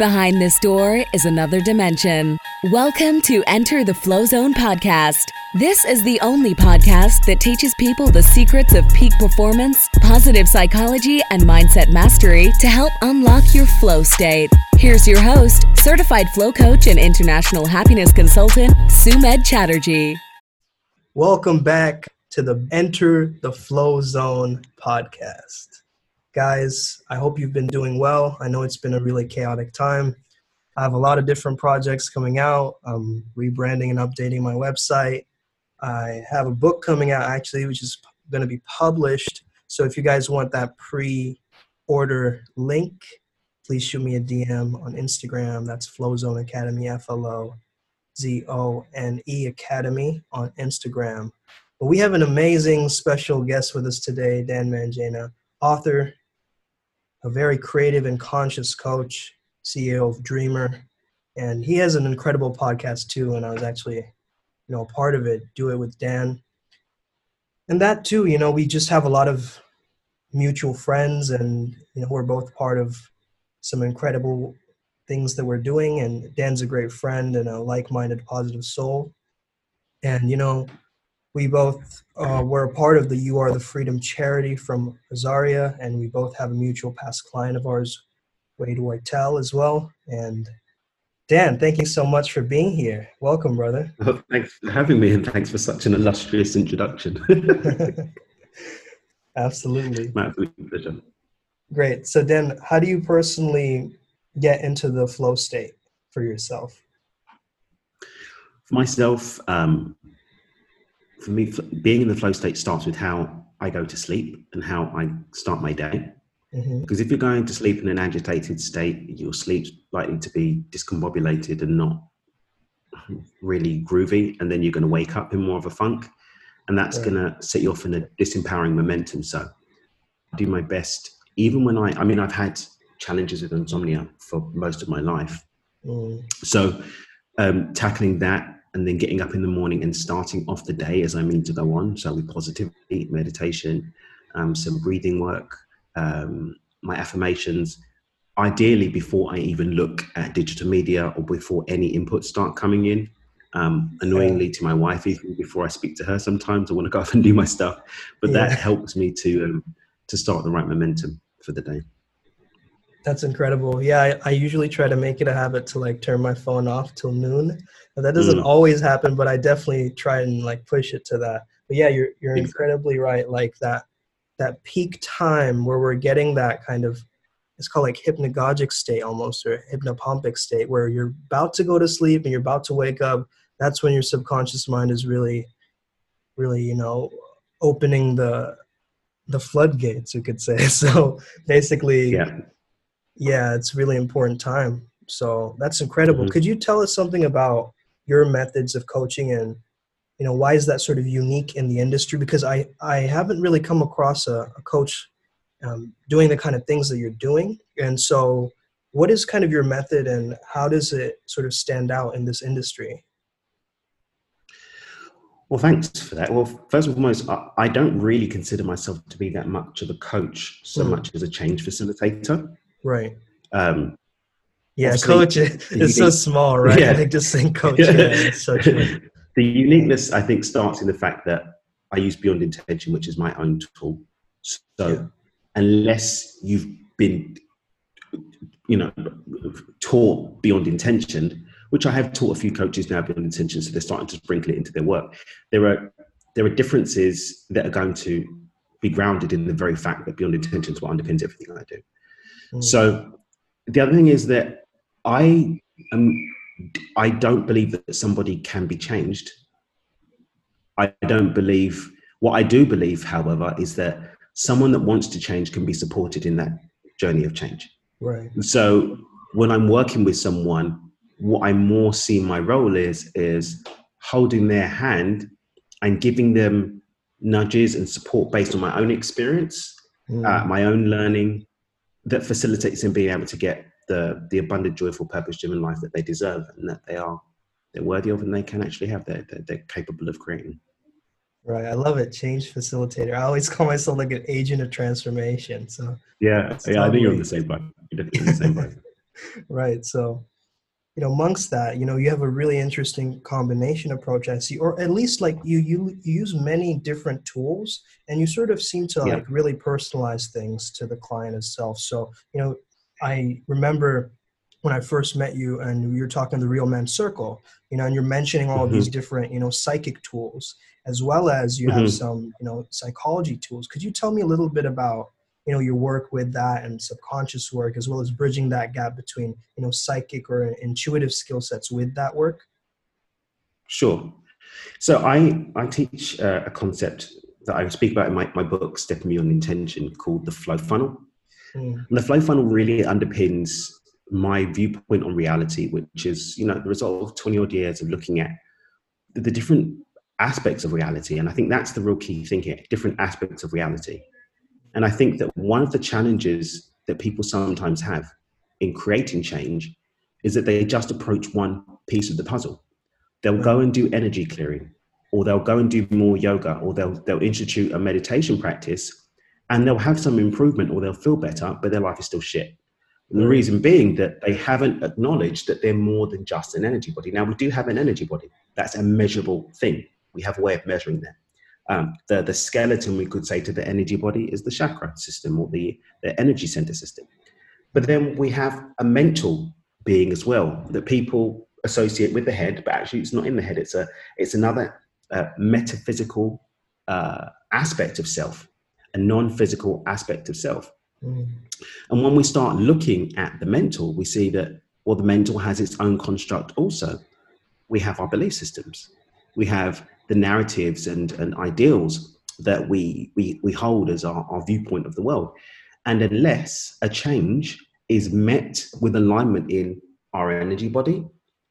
Behind this door is another dimension. Welcome to Enter the Flow Zone podcast. This is the only podcast that teaches people the secrets of peak performance, positive psychology, and mindset mastery to help unlock your flow state. Here's your host, certified flow coach and international happiness consultant, Sumit Chatterjee. Welcome back to the Enter the Flow Zone podcast. Guys, I hope you've been doing well. I know it's been a really chaotic time. I have a lot of different projects coming out. I'm rebranding and updating my website. I have a book coming out actually, which is going to be published. So if you guys want that pre order link, please shoot me a DM on Instagram. That's Flowzone Academy, F L O Z O N E Academy on Instagram. But we have an amazing special guest with us today, Dan Mangena, author, a very creative and conscious coach, CEO of Dreamer, and he has an incredible podcast too. And I was actually, you know, a part of it. Do it with Dan, and that too. You know, we just have a lot of mutual friends, and you know, we're both part of some incredible things that we're doing. And Dan's a great friend and a like-minded, positive soul. And you know, we both uh, were a part of the You Are the Freedom charity from Azaria, and we both have a mutual past client of ours, Wade Whitell, as well. And Dan, thank you so much for being here. Welcome, brother. Oh, thanks for having me, and thanks for such an illustrious introduction. Absolutely. My absolute pleasure. Great. So, Dan, how do you personally get into the flow state for yourself? For myself, um, for me, being in the flow state starts with how I go to sleep and how I start my day. Mm-hmm. Because if you're going to sleep in an agitated state, your sleep's likely to be discombobulated and not really groovy, and then you're going to wake up in more of a funk, and that's right. going to set you off in a disempowering momentum. So, I do my best, even when I, I mean, I've had challenges with insomnia for most of my life. Mm. So, um, tackling that and then getting up in the morning and starting off the day as I mean to go on. So with positivity, meditation, um, some breathing work, um, my affirmations. Ideally, before I even look at digital media or before any inputs start coming in. Um, annoyingly to my wife, even before I speak to her, sometimes I want to go off and do my stuff, but yeah. that helps me to um, to start the right momentum for the day. That's incredible. Yeah, I, I, usually try to make it a habit to like turn my phone off till noon. But that doesn't mm. always happen, but I definitely try and like push it to that. But yeah, you're you're incredibly right. Like that that peak time where we're getting that kind of it's called like hypnagogic state almost or hypnopompic state where you're about to go to sleep and you're about to wake up. That's when your subconscious mind is really, really, you know, opening the the floodgates, you could say. So basically, yeah yeah, it's really important time. So that's incredible. Mm-hmm. Could you tell us something about your methods of coaching and you know why is that sort of unique in the industry? Because I I haven't really come across a, a coach um, doing the kind of things that you're doing, and so what is kind of your method and how does it sort of stand out in this industry? Well, thanks for that. Well, first and foremost, I don't really consider myself to be that much of a coach so mm. much as a change facilitator. Right. Um, yeah, coach is so small, right? Yeah. I think just saying coach yeah, such a... The uniqueness, I think, starts in the fact that I use Beyond Intention, which is my own tool. So, yeah. unless you've been, you know, taught Beyond Intention, which I have taught a few coaches now Beyond Intention, so they're starting to sprinkle it into their work. There are there are differences that are going to be grounded in the very fact that Beyond Intention is what underpins everything I do. Mm. So the other thing is that I am I don't believe that somebody can be changed. I don't believe what I do believe, however, is that someone that wants to change can be supported in that journey of change. Right. So when I'm working with someone, what I more see my role is is holding their hand and giving them nudges and support based on my own experience, mm. uh, my own learning, that facilitates them being able to get the the abundant, joyful, purpose-driven life that they deserve and that they are they're worthy of and they can actually have that they're, they're capable of creating. Right, I love it. Change facilitator. I always call myself like an agent of transformation. So yeah, yeah, I think you're on the same boat. You're definitely on the same boat. right. So, you know, amongst that, you know, you have a really interesting combination approach, I see, or at least like you, you, you use many different tools and you sort of seem to yeah. like really personalize things to the client itself. So, you know, I remember when I first met you and you're talking the real men circle, you know, and you're mentioning all mm-hmm. these different, you know, psychic tools, as well as you mm-hmm. have some, you know, psychology tools. Could you tell me a little bit about, you know, your work with that and subconscious work, as well as bridging that gap between, you know, psychic or intuitive skill sets with that work? Sure. So I, I teach uh, a concept that I speak about in my, my book, Stepping Beyond Intention, called the flow funnel. Mm. And the flow funnel really underpins my viewpoint on reality, which is, you know, the result of 20 odd years of looking at the, the different aspects of reality. And I think that's the real key thing here different aspects of reality. And I think that one of the challenges that people sometimes have in creating change is that they just approach one piece of the puzzle. They'll go and do energy clearing, or they'll go and do more yoga, or they'll, they'll institute a meditation practice, and they'll have some improvement or they'll feel better, but their life is still shit. And the reason being that they haven't acknowledged that they're more than just an energy body. Now, we do have an energy body. That's a measurable thing. We have a way of measuring that. Um, the, the skeleton, we could say, to the energy body is the chakra system or the, the energy center system. But then we have a mental being as well that people associate with the head, but actually it's not in the head. It's, a, it's another uh, metaphysical uh, aspect of self, a non physical aspect of self. Mm. And when we start looking at the mental, we see that, well, the mental has its own construct also. We have our belief systems, we have the narratives and, and ideals that we, we, we hold as our, our viewpoint of the world. And unless a change is met with alignment in our energy body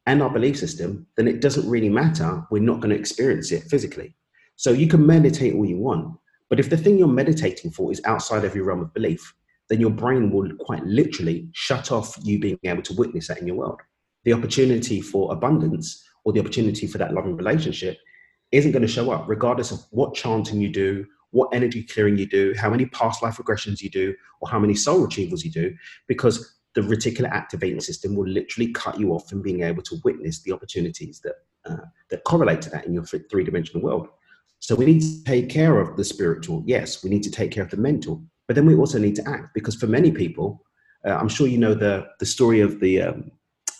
and our belief system, then it doesn't really matter. We're not going to experience it physically. So you can meditate all you want, but if the thing you're meditating for is outside of your realm of belief, then your brain will quite literally shut off you being able to witness that in your world. The opportunity for abundance or the opportunity for that loving relationship isn't going to show up, regardless of what chanting you do, what energy clearing you do, how many past life regressions you do, or how many soul retrievals you do, because the reticular activating system will literally cut you off from being able to witness the opportunities that uh, that correlate to that in your three dimensional world. So we need to take care of the spiritual. Yes, we need to take care of the mental, but then we also need to act because for many people, uh, I'm sure you know the the story of the um,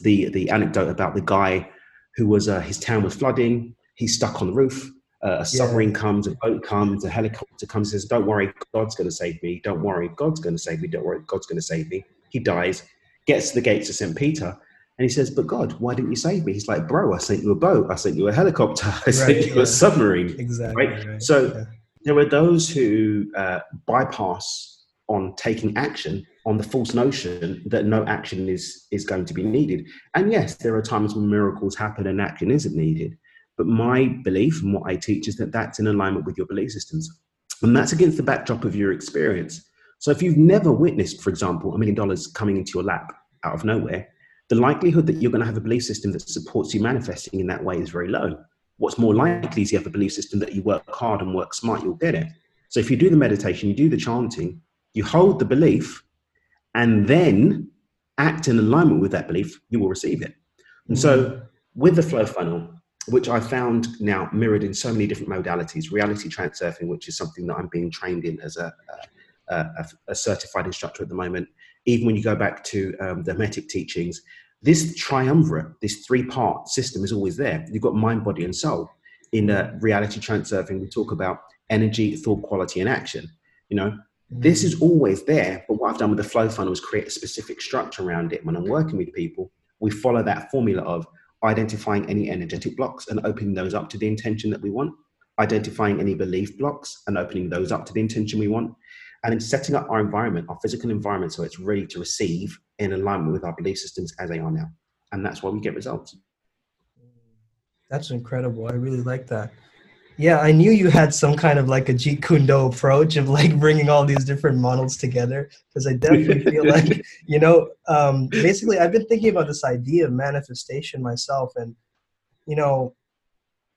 the the anecdote about the guy who was uh, his town was flooding. He's stuck on the roof. Uh, a submarine yeah. comes, a boat comes, a helicopter comes, says, "Don't worry, God's going to save me. Don't worry, God's going to save me. Don't worry, God's going to save me." He dies, gets to the gates of St. Peter, and he says, But God, why didn't you save me? He's like, Bro, I sent you a boat. I sent you a helicopter. I right, sent you yeah. a submarine. Exactly. Right? right. So yeah there are those who uh, bypass on taking action on the false notion that no action is is going to be needed. And yes, there are times when miracles happen and action isn't needed. But my belief and what I teach is that that's in alignment with your belief systems, and that's against the backdrop of your experience. So if you've never witnessed, for example, a million dollars coming into your lap out of nowhere, the likelihood that you're going to have a belief system that supports you manifesting in that way is very low what's more likely is you have a belief system that you work hard and work smart, you'll get it. So if you do the meditation, you do the chanting, you hold the belief, and then act in alignment with that belief, you will receive it. And so with the flow funnel, which I found now mirrored in so many different modalities, reality transurfing, which is something that I'm being trained in as a, a, a, a certified instructor at the moment. Even when you go back to um, the Hermetic teachings, this triumvirate, this three part system is always there. You've got mind, body, and soul. In uh, reality transurfing, we talk about energy, thought, quality, and action. You know, mm-hmm. this is always there. But what I've done with the flow funnel is create a specific structure around it. When I'm working with people, we follow that formula of identifying any energetic blocks and opening those up to the intention that we want, identifying any belief blocks and opening those up to the intention we want, and then setting up our environment, our physical environment, so it's ready to receive in alignment with our belief systems as they are now. And that's why we get results. That's incredible. I really like that. Yeah, I knew you had some kind of like a Jeet Kune Do approach of like bringing all these different models together because I definitely feel like, you know, um, basically I've been thinking about this idea of manifestation myself and, you know,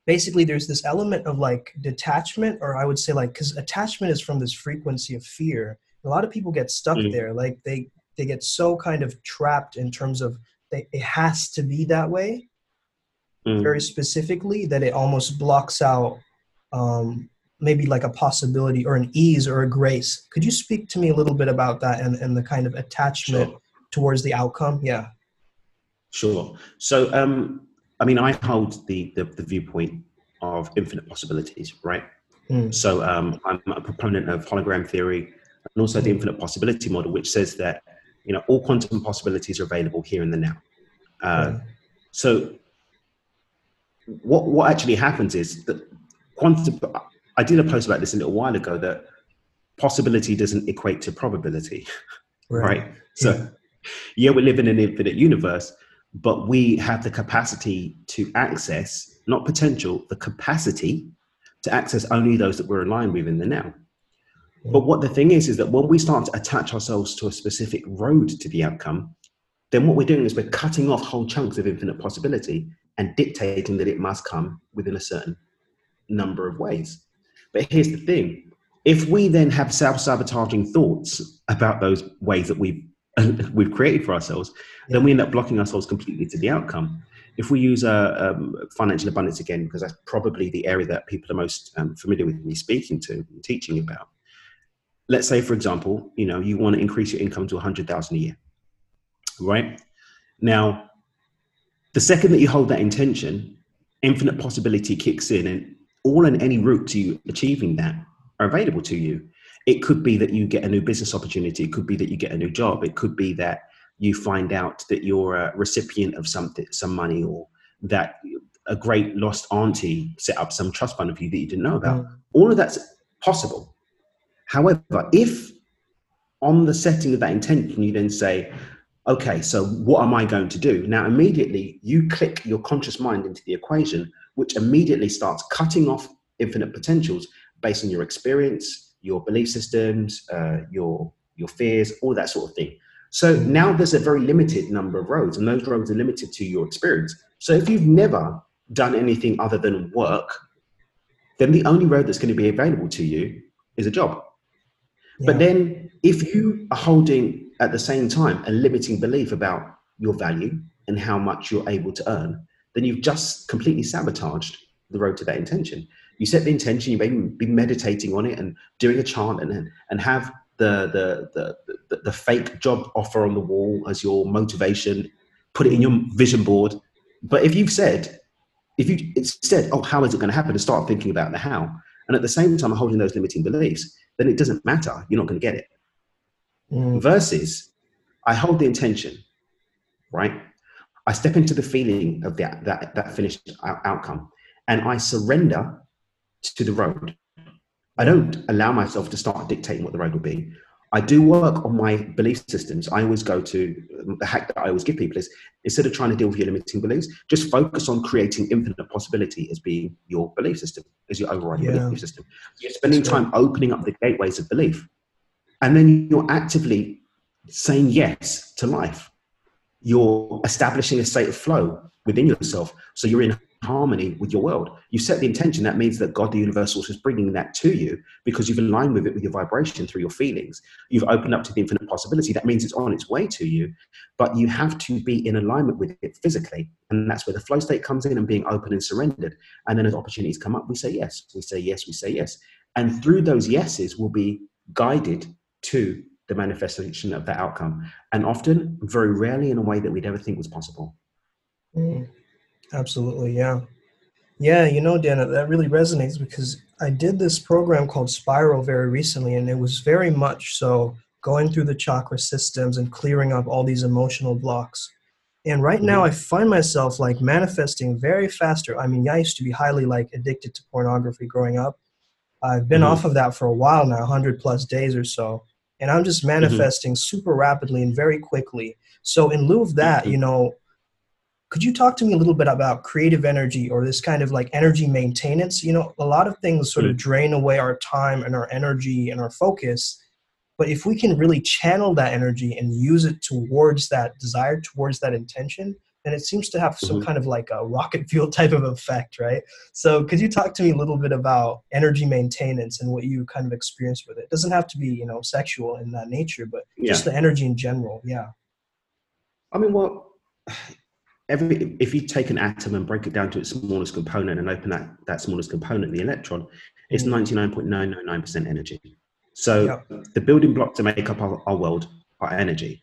basically there's this element of like detachment or i would say like because attachment is from this frequency of fear a lot of people get stuck mm. there like they they get so kind of trapped in terms of they, it has to be that way mm. very specifically that it almost blocks out um, maybe like a possibility or an ease or a grace. Could you speak to me a little bit about that and, and the kind of attachment sure. towards the outcome? Yeah. Sure. So, um, I mean, I hold the, the, the viewpoint of infinite possibilities, right? Mm. So, um, I'm a proponent of hologram theory and also the infinite possibility model, which says that you know all quantum possibilities are available here in the now. Uh, mm. So, what what actually happens is that quantum. I did a post about this a little while ago that possibility doesn't equate to probability, right? right? So, yeah. yeah, we live in an infinite universe, but we have the capacity to access, not potential, the capacity to access only those that we're aligned with in the now. But what the thing is, is that when we start to attach ourselves to a specific road to the outcome, then what we're doing is we're cutting off whole chunks of infinite possibility and dictating that it must come within a certain number of ways. But here's the thing if we then have self sabotaging thoughts about those ways that we've, we've created for ourselves, yeah. then we end up blocking ourselves completely to the outcome. If we use uh, um, financial abundance again, because that's probably the area that people are most um, familiar with me speaking to and teaching about. Let's say, for example, you know, you want to increase your income to 100,000 a year, right? Now, the second that you hold that intention, infinite possibility kicks in and all and any route to you achieving that are available to you. It could be that you get a new business opportunity. It could be that you get a new job. It could be that you find out that you're a recipient of something, some money, or that a great lost auntie set up some trust fund for you that you didn't know about. Mm. All of that's possible. However, if on the setting of that intention, you then say, okay, so what am I going to do? Now, immediately you click your conscious mind into the equation which immediately starts cutting off infinite potentials based on your experience, your belief systems, uh, your your fears, all that sort of thing. So now there's a very limited number of roads, and those roads are limited to your experience. So if you've never done anything other than work, then the only road that's going to be available to you is a job. Yeah. But then if you are holding at the same time a limiting belief about your value and how much you're able to earn, then you've just completely sabotaged the road to that intention. You set the intention, you may be meditating on it and doing a chant and, and have the, the, the, the, fake job offer on the wall as your motivation, put it in your vision board. But if you've said, if you said, oh, how is it going to happen, and start thinking about the how, and at the same time holding those limiting beliefs, then it doesn't matter. You're not going to get it. Mm. Versus, I hold the intention, right? I step into the feeling of that, that, that finished outcome and I surrender to the road. I don't allow myself to start dictating what the road will be. I do work on my belief systems. I always go to um, the hack that I always give people is instead of trying to deal with your limiting beliefs, just focus on creating infinite possibility as being your belief system, as your overriding yeah. belief system. You're spending time opening up the gateways of belief. And then you're actively saying yes to life you're establishing a state of flow within yourself. So you're in harmony with your world. You set the intention. That means that God, the universal, is bringing that to you because you've aligned with it with your vibration through your feelings. You've opened up to the infinite possibility. That means it's on its way to you, but you have to be in alignment with it physically. And that's where the flow state comes in and being open and surrendered. And then as opportunities come up, we say yes, we say yes, we say yes. And through those yeses, we'll be guided to the manifestation of that outcome. And often, very rarely, in a way that we'd ever think was possible. Mm, absolutely, yeah. Yeah, you know, Dana, that really resonates because I did this program called Spiral very recently, and it was very much so going through the chakra systems and clearing up all these emotional blocks. And right now, mm-hmm. I find myself like manifesting very faster. I mean, I used to be highly like addicted to pornography growing up. I've been mm-hmm. off of that for a while now, 100 plus days or so and I'm just mm-hmm. manifesting mm-hmm. super rapidly and very quickly. So in lieu of that, you know, could you talk to me a little bit about creative energy or this kind of like energy maintenance? You know, a lot of things sort mm-hmm. of drain away our time and our energy and our focus. But if we can really channel that energy and use it towards that desire, towards that intention, and it seems to have some mm-hmm. kind of like a rocket fuel type of effect, right? So, could you talk to me a little bit about energy maintenance and what you kind of experience with it? it doesn't have to be, you know, sexual in that nature, but yeah. just the energy in general. Yeah. I mean, well, every if you take an atom and break it down to its smallest component and open that that smallest component, the electron, it's mm. ninety nine point nine nine nine percent energy. So yep. the building blocks to make up our, our world are energy.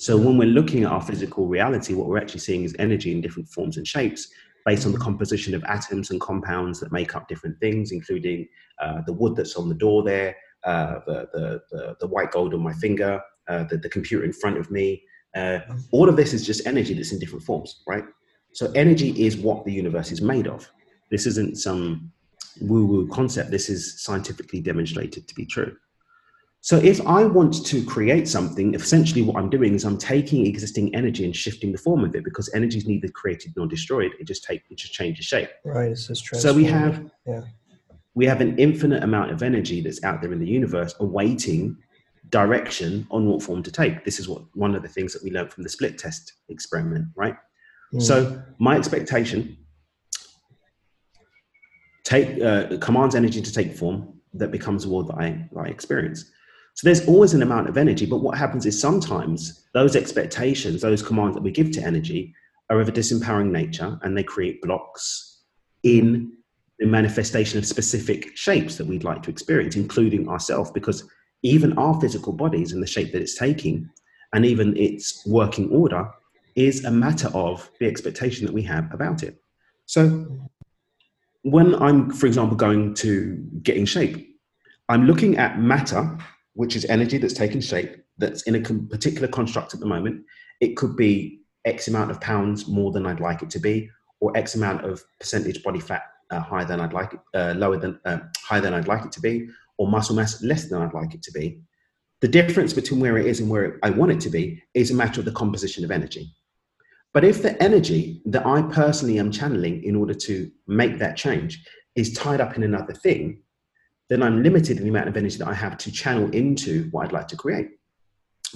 So when we're looking at our physical reality, what we're actually seeing is energy in different forms and shapes based on the composition of atoms and compounds that make up different things, including uh, the wood that's on the door there, uh, the, the, the, the, white gold on my finger, uh, the, the computer in front of me. Uh, all of this is just energy that's in different forms, right? So energy is what the universe is made of. This isn't some woo-woo concept. This is scientifically demonstrated to be true. So if I want to create something, essentially what I'm doing is I'm taking existing energy and shifting the form of it because energy is neither created nor destroyed. It just take it just changes shape. Right. It's just so we have yeah. we have an infinite amount of energy that's out there in the universe awaiting direction on what form to take. This is what one of the things that we learned from the split test experiment, right? Mm. So my expectation take uh, commands energy to take form that becomes a world that I, that I experience. So there's always an amount of energy, but what happens is sometimes those expectations, those commands that we give to energy, are of a disempowering nature and they create blocks in the manifestation of specific shapes that we'd like to experience, including ourselves, because even our physical bodies and the shape that it's taking, and even its working order, is a matter of the expectation that we have about it. So when I'm, for example, going to get in shape, I'm looking at matter which is energy that's taken shape, that's in a particular construct at the moment. It could be X amount of pounds more than I'd like it to be, or X amount of percentage body fat uh, higher than I'd like it, uh, lower than uh, higher than I'd like it to be, or muscle mass less than I'd like it to be. The difference between where it is and where I want it to be is a matter of the composition of energy. But if the energy that I personally am channeling in order to make that change is tied up in another thing, then I'm limited in the amount of energy that I have to channel into what I'd like to create.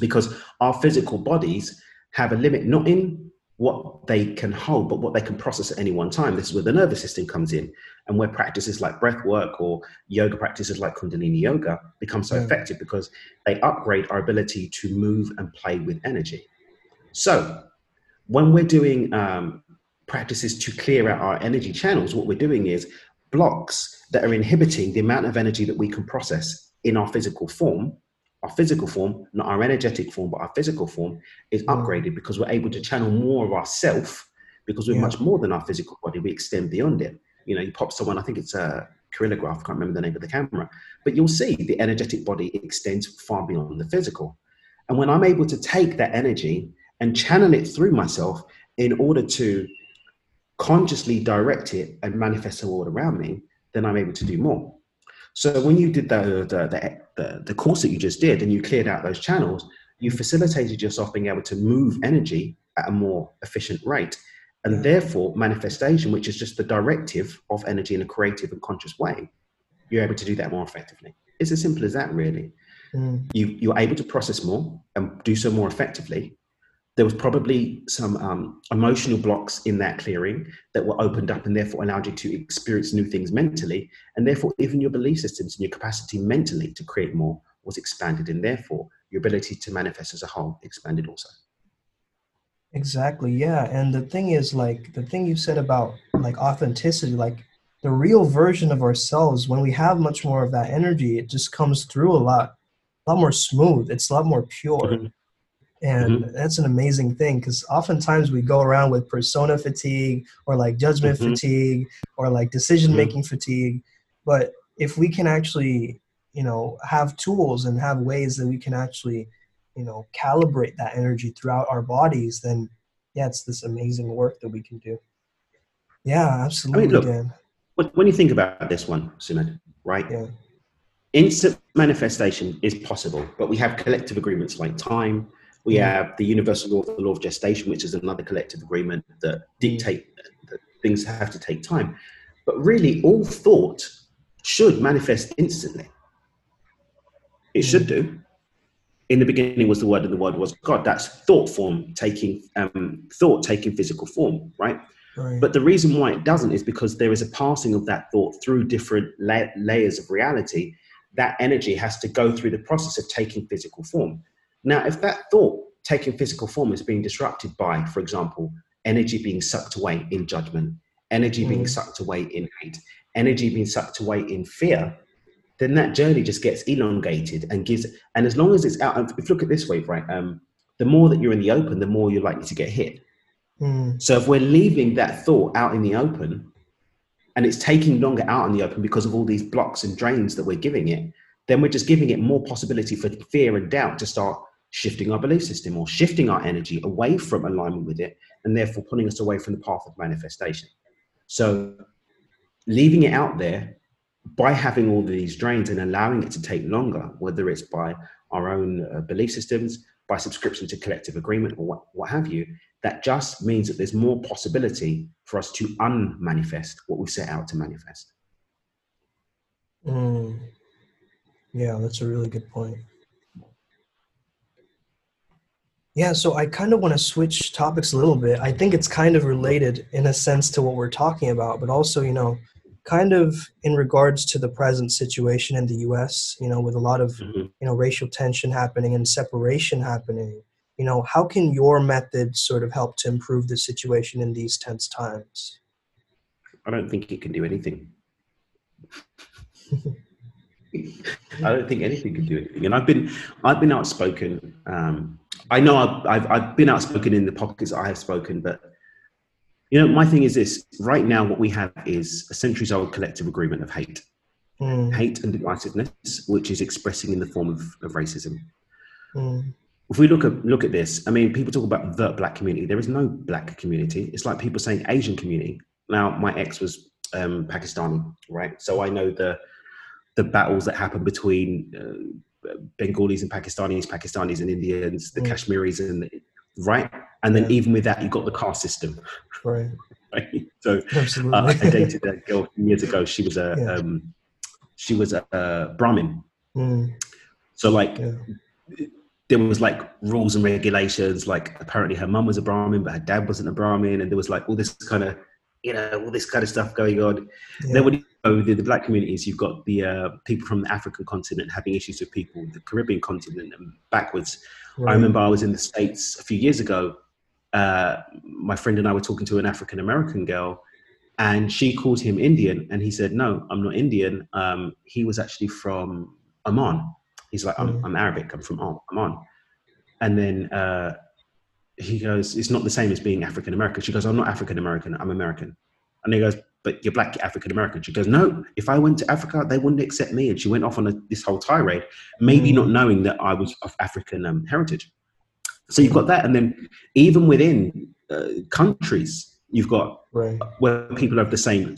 Because our physical bodies have a limit, not in what they can hold, but what they can process at any one time. This is where the nervous system comes in, and where practices like breath work or yoga practices like Kundalini yoga become so effective because they upgrade our ability to move and play with energy. So, when we're doing um, practices to clear out our energy channels, what we're doing is blocks that are inhibiting the amount of energy that we can process in our physical form our physical form not our energetic form but our physical form is mm. upgraded because we're able to channel more of ourself because we're yeah. much more than our physical body we extend beyond it you know you pop someone i think it's a corillograph i can't remember the name of the camera but you'll see the energetic body extends far beyond the physical and when i'm able to take that energy and channel it through myself in order to consciously direct it and manifest the world around me, then I'm able to do more. So when you did the, the, the, the, course that you just did and you cleared out those channels, you facilitated yourself being able to move energy at a more efficient rate. And therefore, manifestation, which is just the directive of energy in a creative and conscious way, you're able to do that more effectively. It's as simple as that, really. Mm. You, you're able to process more and do so more effectively there was probably some um, emotional blocks in that clearing that were opened up and therefore allowed you to experience new things mentally and therefore even your belief systems and your capacity mentally to create more was expanded and therefore your ability to manifest as a whole expanded also. Exactly yeah and the thing is like the thing you said about like authenticity like the real version of ourselves when we have much more of that energy it just comes through a lot a lot more smooth it's a lot more pure. Mm-hmm and mm-hmm. that's an amazing thing because oftentimes we go around with persona fatigue or like judgment mm-hmm. fatigue or like decision making mm-hmm. fatigue but if we can actually you know have tools and have ways that we can actually you know calibrate that energy throughout our bodies then yeah it's this amazing work that we can do yeah absolutely I mean, look, when you think about this one Sumit, right yeah. instant manifestation is possible but we have collective agreements like time we mm. have the universal law of the law of gestation, which is another collective agreement that dictate that things have to take time. But really, all thought should manifest instantly. It should mm. do. in the beginning was the word and the word was god that's thought form taking um, thought taking physical form right? right but the reason why it doesn't is because there is a passing of that thought through different la- layers of reality that energy has to go through the process of taking physical form now if that thought taking physical form is being disrupted by for example energy being sucked away in judgment energy mm. being sucked away in hate energy being sucked away in fear then that journey just gets elongated and gives and as long as it's out if you look at this way right um, the more that you're in the open the more you're likely to get hit mm. so if we're leaving that thought out in the open and it's taking longer out in the open because of all these blocks and drains that we're giving it then we're just giving it more possibility for fear and doubt to start shifting our belief system or shifting our energy away from alignment with it and therefore pulling us away from the path of manifestation so leaving it out there by having all these drains and allowing it to take longer, whether it's by our own uh, belief systems, by subscription to collective agreement, or what, what have you, that just means that there's more possibility for us to unmanifest what we set out to manifest. Mm. Yeah, that's a really good point. Yeah, so I kind of want to switch topics a little bit. I think it's kind of related in a sense to what we're talking about, but also, you know, kind of in regards to the present situation in the US, you know, with a lot of, mm-hmm. you know, racial tension happening and separation happening, you know, how can your method sort of help to improve the situation in these tense times? I don't think it can do anything. I don't think anything can do anything. And I've been, I've been outspoken. Um, I know I've, I've, I've been outspoken in the pockets I have spoken, but you know, my thing is this right now, what we have is a centuries old collective agreement of hate, mm. hate and divisiveness, which is expressing in the form of, of racism. Mm. If we look at look at this, I mean, people talk about the black community. There is no black community. It's like people saying Asian community. Now, my ex was um, Pakistani, right? So I know the the battles that happen between uh, Bengalis and Pakistanis, Pakistanis and Indians, the mm. Kashmiris and right? And then yeah. even with that, you have got the caste system. Right. right? So uh, I dated a girl years ago. She was a yeah. um, she was a, a Brahmin. Mm. So like yeah. there was like rules and regulations. Like apparently her mum was a Brahmin, but her dad wasn't a Brahmin, and there was like all this kind of you know all this kind of stuff going on. Yeah. Then when you go the, the black communities, you've got the uh, people from the African continent having issues with people, the Caribbean continent, and backwards. Right. I remember I was in the States a few years ago. Uh, my friend and I were talking to an African American girl, and she called him Indian, and he said, "No, I'm not Indian. Um, he was actually from Oman." He's like, "I'm, mm. I'm Arabic. I'm from Oman." And then uh, he goes, "It's not the same as being African American." She goes, "I'm not African American. I'm American." And he goes, but you're black African American. She goes, no, if I went to Africa, they wouldn't accept me. And she went off on a, this whole tirade, maybe mm. not knowing that I was of African um, heritage. So you've got that. And then even within uh, countries, you've got right. where people have the same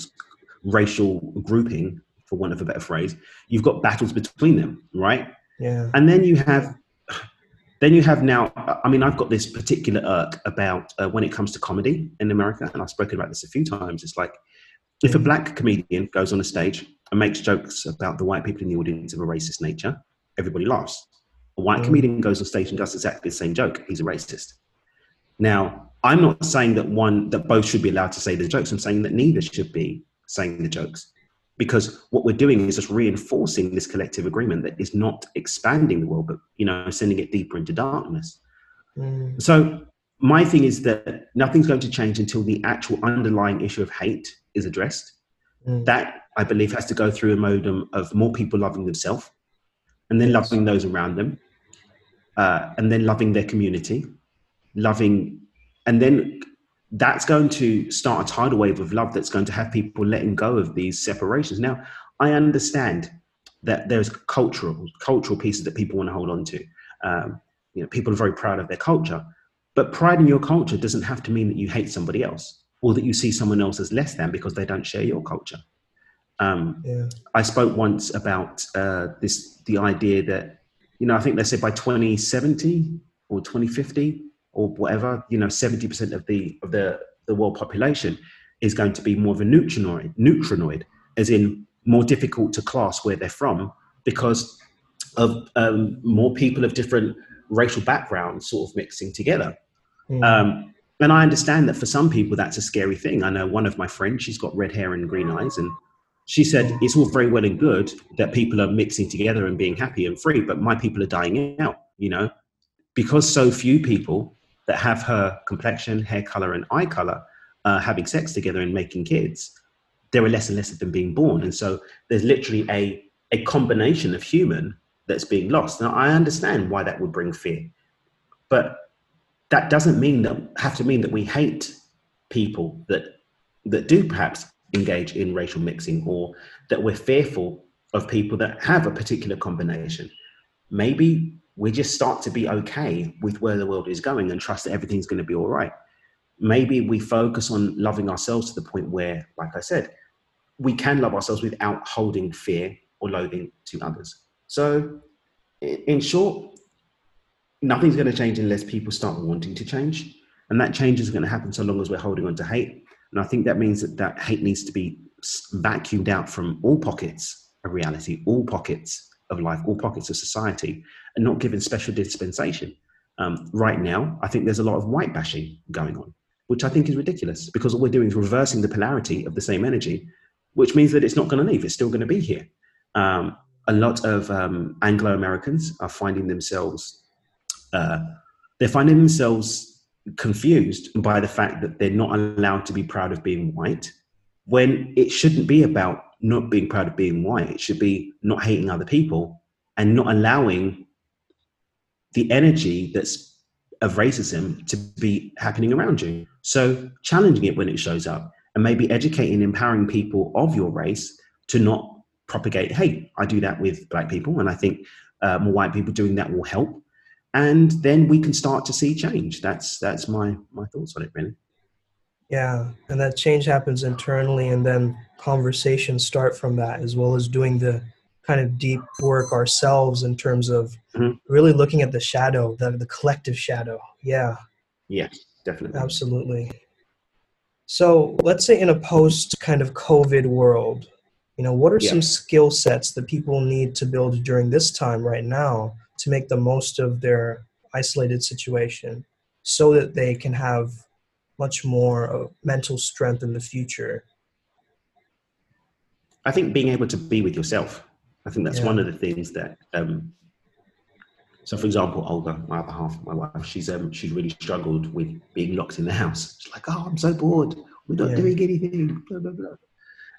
racial grouping, for want of a better phrase, you've got battles between them, right? Yeah. And then you have then you have now i mean i've got this particular irk about uh, when it comes to comedy in america and i've spoken about this a few times it's like if a black comedian goes on a stage and makes jokes about the white people in the audience of a racist nature, everybody laughs. A white mm. comedian goes on stage and does exactly the same joke. He's a racist. Now, I'm not saying that one that both should be allowed to say the jokes. I'm saying that neither should be saying the jokes. Because what we're doing is just reinforcing this collective agreement that is not expanding the world, but you know, sending it deeper into darkness. Mm. So my thing is that nothing's going to change until the actual underlying issue of hate is addressed. Mm. That I believe has to go through a modem of more people loving themselves, and then loving those around them, uh, and then loving their community, loving, and then that's going to start a tidal wave of love that's going to have people letting go of these separations. Now, I understand that there's cultural cultural pieces that people want to hold on to. Um, you know, people are very proud of their culture, but pride in your culture doesn't have to mean that you hate somebody else or that you see someone else as less than because they don't share your culture. Um, yeah. I spoke once about uh, this the idea that you know I think they said by 2070 or 2050 or whatever you know 70 percent of the of the the world population is going to be more of a neutrinoid, neutrinoid, as in more difficult to class where they're from because of um, more people of different racial backgrounds sort of mixing together. Mm. Um, and I understand that for some people that's a scary thing. I know one of my friends, she's got red hair and green eyes, and she said it's all very well and good that people are mixing together and being happy and free, but my people are dying out, you know, because so few people that have her complexion, hair color, and eye color uh, having sex together and making kids, there are less and less of them being born. And so there's literally a, a combination of human that's being lost. Now, I understand why that would bring fear, but that doesn't mean that have to mean that we hate people that that do perhaps engage in racial mixing or that we're fearful of people that have a particular combination. Maybe we just start to be okay with where the world is going and trust that everything's going to be all right. Maybe we focus on loving ourselves to the point where, like I said, we can love ourselves without holding fear or loathing to others. So, in short, nothing's going to change unless people start wanting to change. And that change is going to happen so long as we're holding on to hate. And I think that means that that hate needs to be vacuumed out from all pockets of reality, all pockets of life, all pockets of society, and not given special dispensation. Um, right now, I think there's a lot of white bashing going on, which I think is ridiculous because all we're doing is reversing the polarity of the same energy, which means that it's not going to leave, it's still going to be here. Um, a lot of um, Anglo Americans are finding themselves, uh, they're finding themselves confused by the fact that they're not allowed to be proud of being white when it shouldn't be about not being proud of being white. It should be not hating other people and not allowing the energy that's of racism to be happening around you. So challenging it when it shows up and maybe educating, empowering people of your race to not propagate hate. I do that with black people, and I think uh, more white people doing that will help and then we can start to see change. That's that's my my thoughts on it, really. Yeah, and that change happens internally, and then conversations start from that, as well as doing the kind of deep work ourselves in terms of mm-hmm. really looking at the shadow, the the collective shadow. Yeah. Yeah, definitely. Absolutely. So let's say in a post kind of COVID world, you know, what are yeah. some skill sets that people need to build during this time right now to make the most of their isolated situation so that they can have much more mental strength in the future i think being able to be with yourself i think that's yeah. one of the things that um, so for example olga my other half my wife she's um she's really struggled with being locked in the house she's like oh i'm so bored we're not yeah. doing anything blah, blah, blah.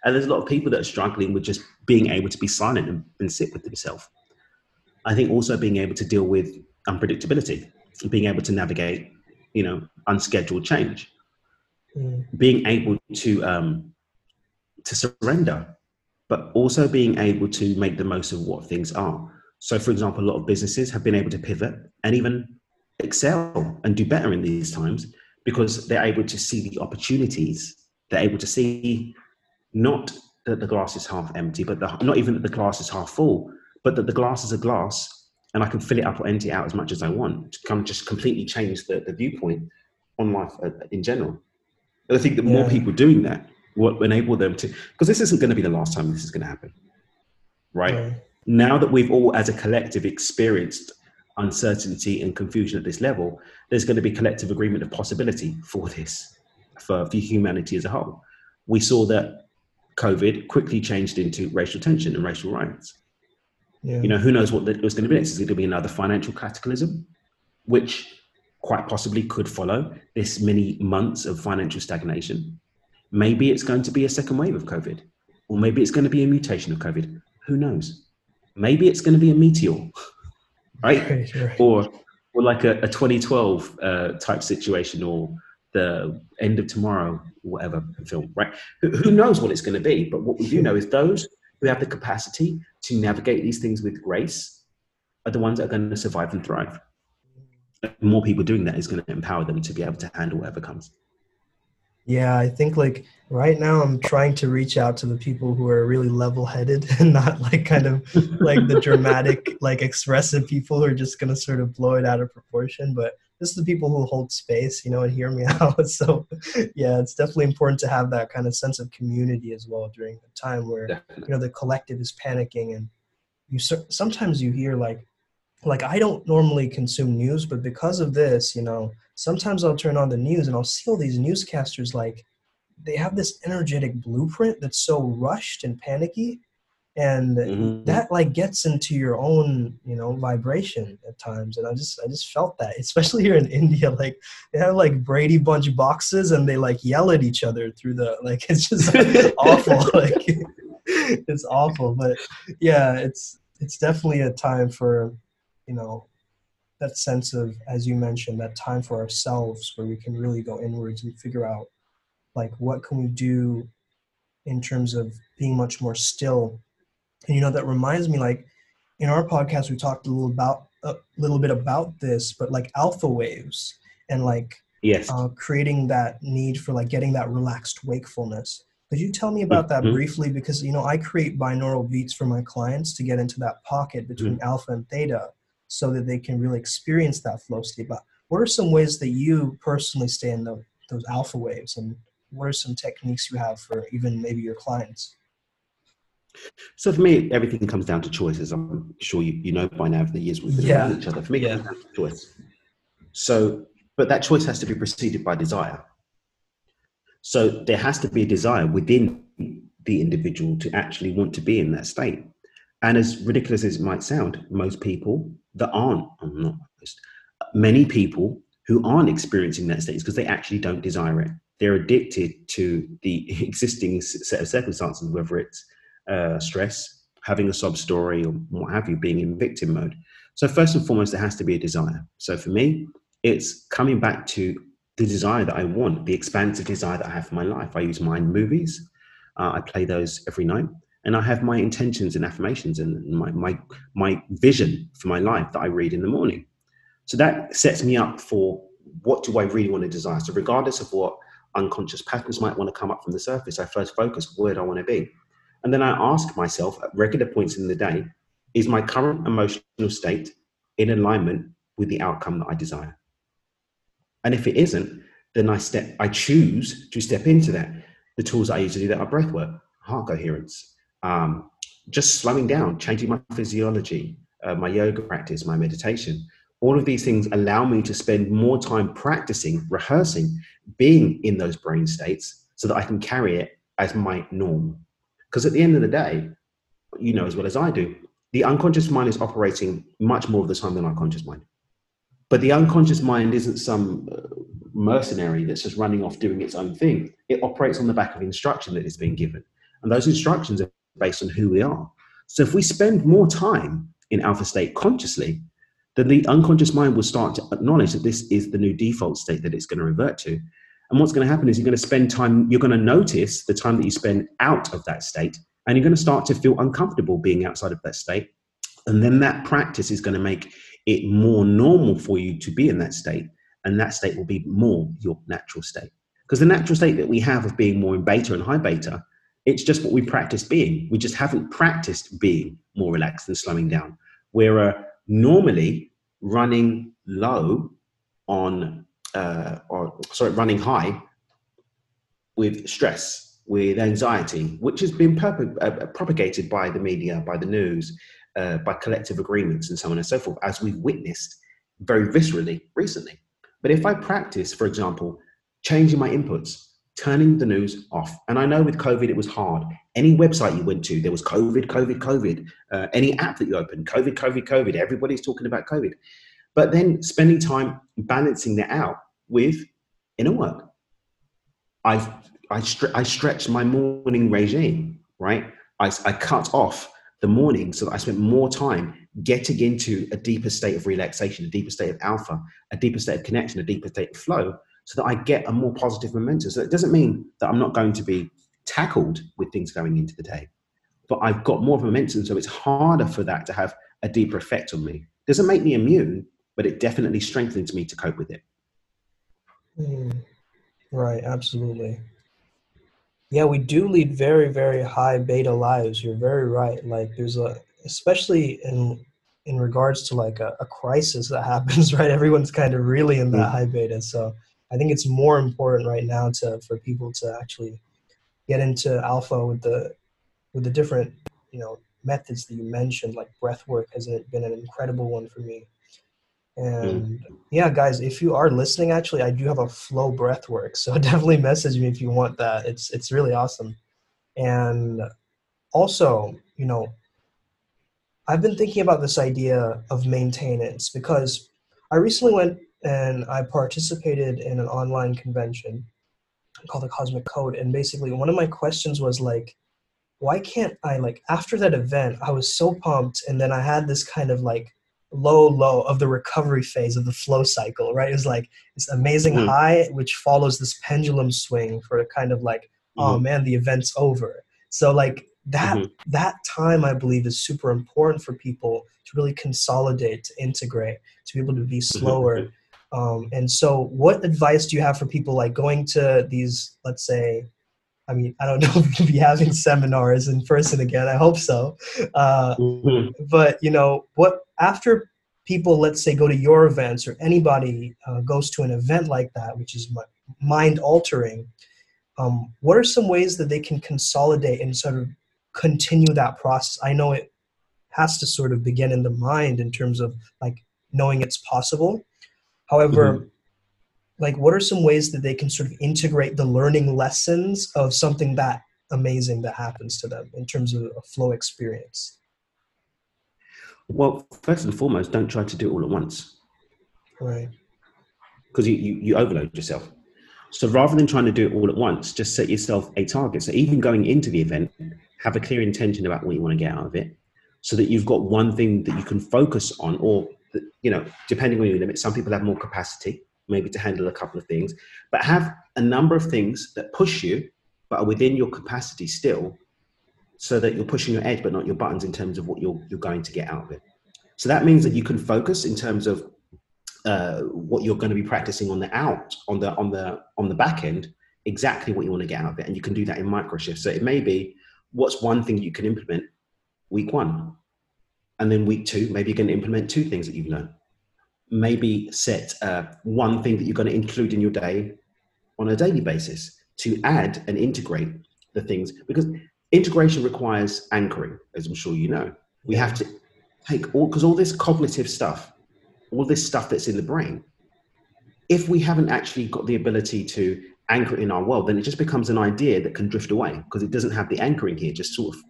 and there's a lot of people that are struggling with just being able to be silent and, and sit with themselves I think also being able to deal with unpredictability, being able to navigate, you know, unscheduled change, mm. being able to um, to surrender, but also being able to make the most of what things are. So, for example, a lot of businesses have been able to pivot and even excel and do better in these times because they're able to see the opportunities. They're able to see not that the glass is half empty, but the, not even that the glass is half full, but that the glass is a glass and I can fill it up or empty it out as much as I want to come just completely change the, the viewpoint on life uh, in general. And I think that yeah. more people doing that will enable them to, because this isn't going to be the last time this is going to happen, right? Yeah. Now that we've all, as a collective, experienced uncertainty and confusion at this level, there's going to be collective agreement of possibility for this, for, for humanity as a whole. We saw that COVID quickly changed into racial tension and racial riots. Yeah. You know, who knows what it was going to be next? Is it going to be another financial cataclysm, which quite possibly could follow this many months of financial stagnation? Maybe it's going to be a second wave of COVID, or maybe it's going to be a mutation of COVID. Who knows? Maybe it's going to be a meteor, right? right, right. Or, or like a, a 2012 uh, type situation, or the end of tomorrow, whatever film, right? Who, who knows what it's going to be? But what we do know is those who have the capacity to navigate these things with grace are the ones that are going to survive and thrive. And more people doing that is going to empower them to be able to handle whatever comes. Yeah, I think like right now I'm trying to reach out to the people who are really level-headed and not like kind of like the dramatic, like expressive people who are just going to sort of blow it out of proportion. But this is the people who hold space, you know, and hear me out. So, yeah, it's definitely important to have that kind of sense of community as well during the time where definitely. you know the collective is panicking and you sometimes you hear like like I don't normally consume news, but because of this, you know, sometimes I'll turn on the news and I'll see all these newscasters like they have this energetic blueprint that's so rushed and panicky and mm-hmm. that like gets into your own you know vibration at times and i just i just felt that especially here in india like they have like brady bunch boxes and they like yell at each other through the like it's just awful like it's awful but yeah it's it's definitely a time for you know that sense of as you mentioned that time for ourselves where we can really go inwards and figure out like what can we do in terms of being much more still and you know that reminds me like in our podcast we talked a little about a little bit about this but like alpha waves and like yes. uh, creating that need for like getting that relaxed wakefulness. Could you tell me about that mm-hmm. briefly? Because you know i create binaural beats for my clients to get into that pocket between mm-hmm. alpha and theta so that they can really experience that flow state. But what are some ways that you personally stay in the, those alpha waves? And what are some techniques you have for even maybe your clients so for me, everything comes down to choices. I'm sure you, you know by now for the years we've been yeah. each other. For me, yeah. it comes down to choice. So, but that choice has to be preceded by desire. So there has to be a desire within the individual to actually want to be in that state. And as ridiculous as it might sound, most people that aren't, I'm not most, many people who aren't experiencing that state is because they actually don't desire it. They're addicted to the existing set of circumstances, whether it's uh, stress, having a sob story, or what have you, being in victim mode. So, first and foremost, there has to be a desire. So, for me, it's coming back to the desire that I want, the expansive desire that I have for my life. I use mind movies, uh, I play those every night. And I have my intentions and affirmations and my, my, my vision for my life that I read in the morning. So that sets me up for what do I really want to desire. So, regardless of what unconscious patterns might want to come up from the surface, I first focus where do I want to be? And then I ask myself at regular points in the day, is my current emotional state in alignment with the outcome that I desire? And if it isn't, then I step, I choose to step into that. The tools I use to do that are breath work, heart coherence, um, just slowing down, changing my physiology, uh, my yoga practice, my meditation. All of these things allow me to spend more time practicing, rehearsing, being in those brain states so that I can carry it as my norm. Because at the end of the day, you know as well as I do, the unconscious mind is operating much more of the time than our conscious mind. But the unconscious mind isn't some uh, mercenary that's just running off doing its own thing. It operates on the back of instruction that is being given. And those instructions are based on who we are. So if we spend more time in alpha state consciously, then the unconscious mind will start to acknowledge that this is the new default state that it's going to revert to. And what's going to happen is you're going to spend time, you're going to notice the time that you spend out of that state, and you're going to start to feel uncomfortable being outside of that state. And then that practice is going to make it more normal for you to be in that state. And that state will be more your natural state. Because the natural state that we have of being more in beta and high beta, it's just what we practice being. We just haven't practiced being more relaxed and slowing down. We're uh, normally running low on uh, or sorry, running high with stress, with anxiety, which has been perp- uh, propagated by the media, by the news, uh, by collective agreements, and so on and so forth, as we've witnessed very viscerally recently. But if I practice, for example, changing my inputs, turning the news off, and I know with COVID it was hard. Any website you went to, there was COVID, COVID, COVID. Uh, any app that you opened, COVID, COVID, COVID. Everybody's talking about COVID. But then spending time balancing that out with inner work. I I, stre- I stretched my morning regime, right? I, I cut off the morning so that I spent more time getting into a deeper state of relaxation, a deeper state of alpha, a deeper state of connection, a deeper state of flow, so that I get a more positive momentum. So it doesn't mean that I'm not going to be tackled with things going into the day, but I've got more momentum, so it's harder for that to have a deeper effect on me. Doesn't make me immune, but it definitely strengthens me to cope with it. Mm, right, absolutely. Yeah, we do lead very, very high beta lives. You're very right. Like there's a, especially in in regards to like a, a crisis that happens, right? Everyone's kind of really in that mm. high beta. So I think it's more important right now to for people to actually get into alpha with the with the different, you know, methods that you mentioned, like breath work, has been an incredible one for me. And mm. yeah, guys, if you are listening, actually, I do have a flow breath work, so definitely message me if you want that. It's it's really awesome. And also, you know, I've been thinking about this idea of maintenance because I recently went and I participated in an online convention called the Cosmic Code, and basically one of my questions was like, why can't I like after that event I was so pumped and then I had this kind of like low low of the recovery phase of the flow cycle right it was like this amazing mm-hmm. high which follows this pendulum swing for a kind of like oh, mm-hmm. oh man the event's over so like that mm-hmm. that time i believe is super important for people to really consolidate to integrate to be able to be mm-hmm. slower um, and so what advice do you have for people like going to these let's say I mean, I don't know if we'll be having seminars in person again. I hope so. Uh, mm-hmm. But you know, what after people, let's say, go to your events or anybody uh, goes to an event like that, which is mind altering. Um, what are some ways that they can consolidate and sort of continue that process? I know it has to sort of begin in the mind in terms of like knowing it's possible. However, mm-hmm like what are some ways that they can sort of integrate the learning lessons of something that amazing that happens to them in terms of a flow experience well first and foremost don't try to do it all at once. Right. Because you, you, you overload yourself. So rather than trying to do it all at once just set yourself a target. So even going into the event have a clear intention about what you want to get out of it so that you've got one thing that you can focus on or you know depending on your limit some people have more capacity maybe to handle a couple of things, but have a number of things that push you, but are within your capacity still, so that you're pushing your edge, but not your buttons in terms of what you're, you're going to get out of it. So that means that you can focus in terms of uh, what you're going to be practicing on the out, on the on the on the back end, exactly what you want to get out of it, and you can do that in micro shifts. So it may be what's one thing you can implement week one, and then week two, maybe you can implement two things that you've learned maybe set uh, one thing that you're going to include in your day on a daily basis to add and integrate the things because integration requires anchoring as i'm sure you know we have to take all because all this cognitive stuff all this stuff that's in the brain if we haven't actually got the ability to anchor it in our world then it just becomes an idea that can drift away because it doesn't have the anchoring here just sort of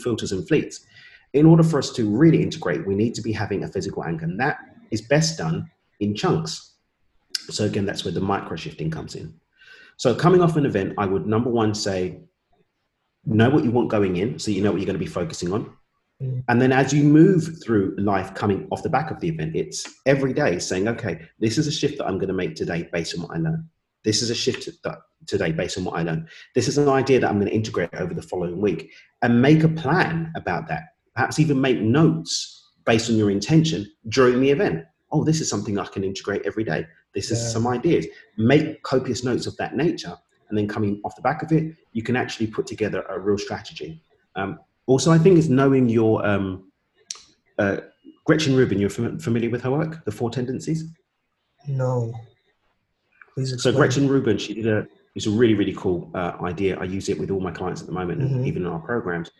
filters and fleets in order for us to really integrate we need to be having a physical anchor and that is best done in chunks. So again, that's where the micro shifting comes in. So coming off an event, I would number one say, know what you want going in, so you know what you're going to be focusing on. Mm. And then as you move through life coming off the back of the event, it's every day saying, okay, this is a shift that I'm going to make today based on what I learned. This is a shift that today based on what I learned. This is an idea that I'm going to integrate over the following week and make a plan about that. Perhaps even make notes based on your intention during the event. Oh, this is something I can integrate every day. This is yeah. some ideas. Make copious notes of that nature. And then coming off the back of it, you can actually put together a real strategy. Um, also, I think it's knowing your um, uh, Gretchen Rubin. You're fam- familiar with her work, The Four Tendencies? No. Please explain. So Gretchen Rubin, she did a. It's a really really cool uh, idea. I use it with all my clients at the moment, mm-hmm. and even in our programs.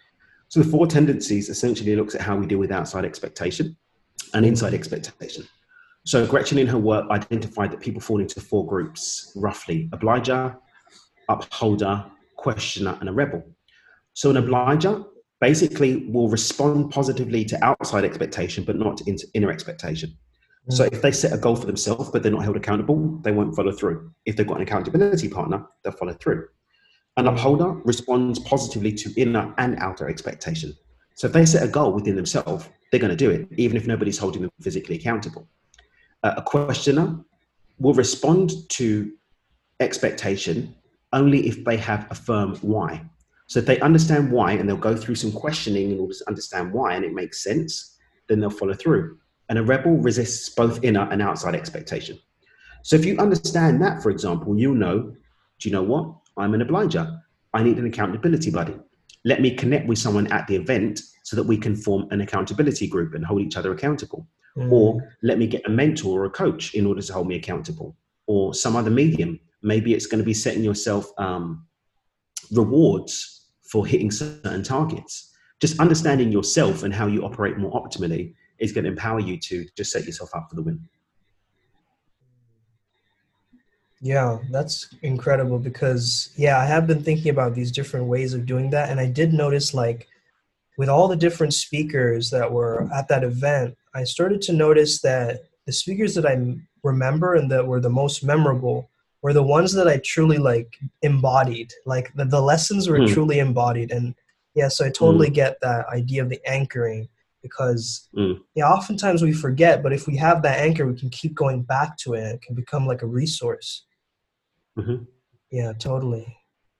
So the four tendencies essentially looks at how we deal with outside expectation and inside expectation. So Gretchen in her work identified that people fall into four groups, roughly obliger, upholder, questioner, and a rebel. So an obliger basically will respond positively to outside expectation, but not to inner expectation. So if they set a goal for themselves, but they're not held accountable, they won't follow through. If they've got an accountability partner, they'll follow through. An upholder responds positively to inner and outer expectation. So if they set a goal within themselves, they're going to do it, even if nobody's holding them physically accountable. Uh, a questioner will respond to expectation only if they have a firm why. So if they understand why and they'll go through some questioning in order to understand why and it makes sense, then they'll follow through. And a rebel resists both inner and outside expectation. So if you understand that, for example, you'll know, do you know what? I'm an obliger. I need an accountability buddy. Let me connect with someone at the event so that we can form an accountability group and hold each other accountable. Mm. Or let me get a mentor or a coach in order to hold me accountable. Or some other medium. Maybe it's going to be setting yourself um, rewards for hitting certain targets. just understanding yourself and how you operate more optimally is going to empower you to just set yourself up for the win. Yeah, that's incredible because yeah, I have been thinking about these different ways of doing that and I did notice like with all the different speakers that were at that event, I started to notice that the speakers that I remember and that were the most memorable were the ones that I truly like embodied. Like the, the lessons were mm. truly embodied and yeah, so I totally mm. get that idea of the anchoring because mm. yeah, oftentimes we forget, but if we have that anchor, we can keep going back to it. It can become like a resource. Mm-hmm. Yeah, totally.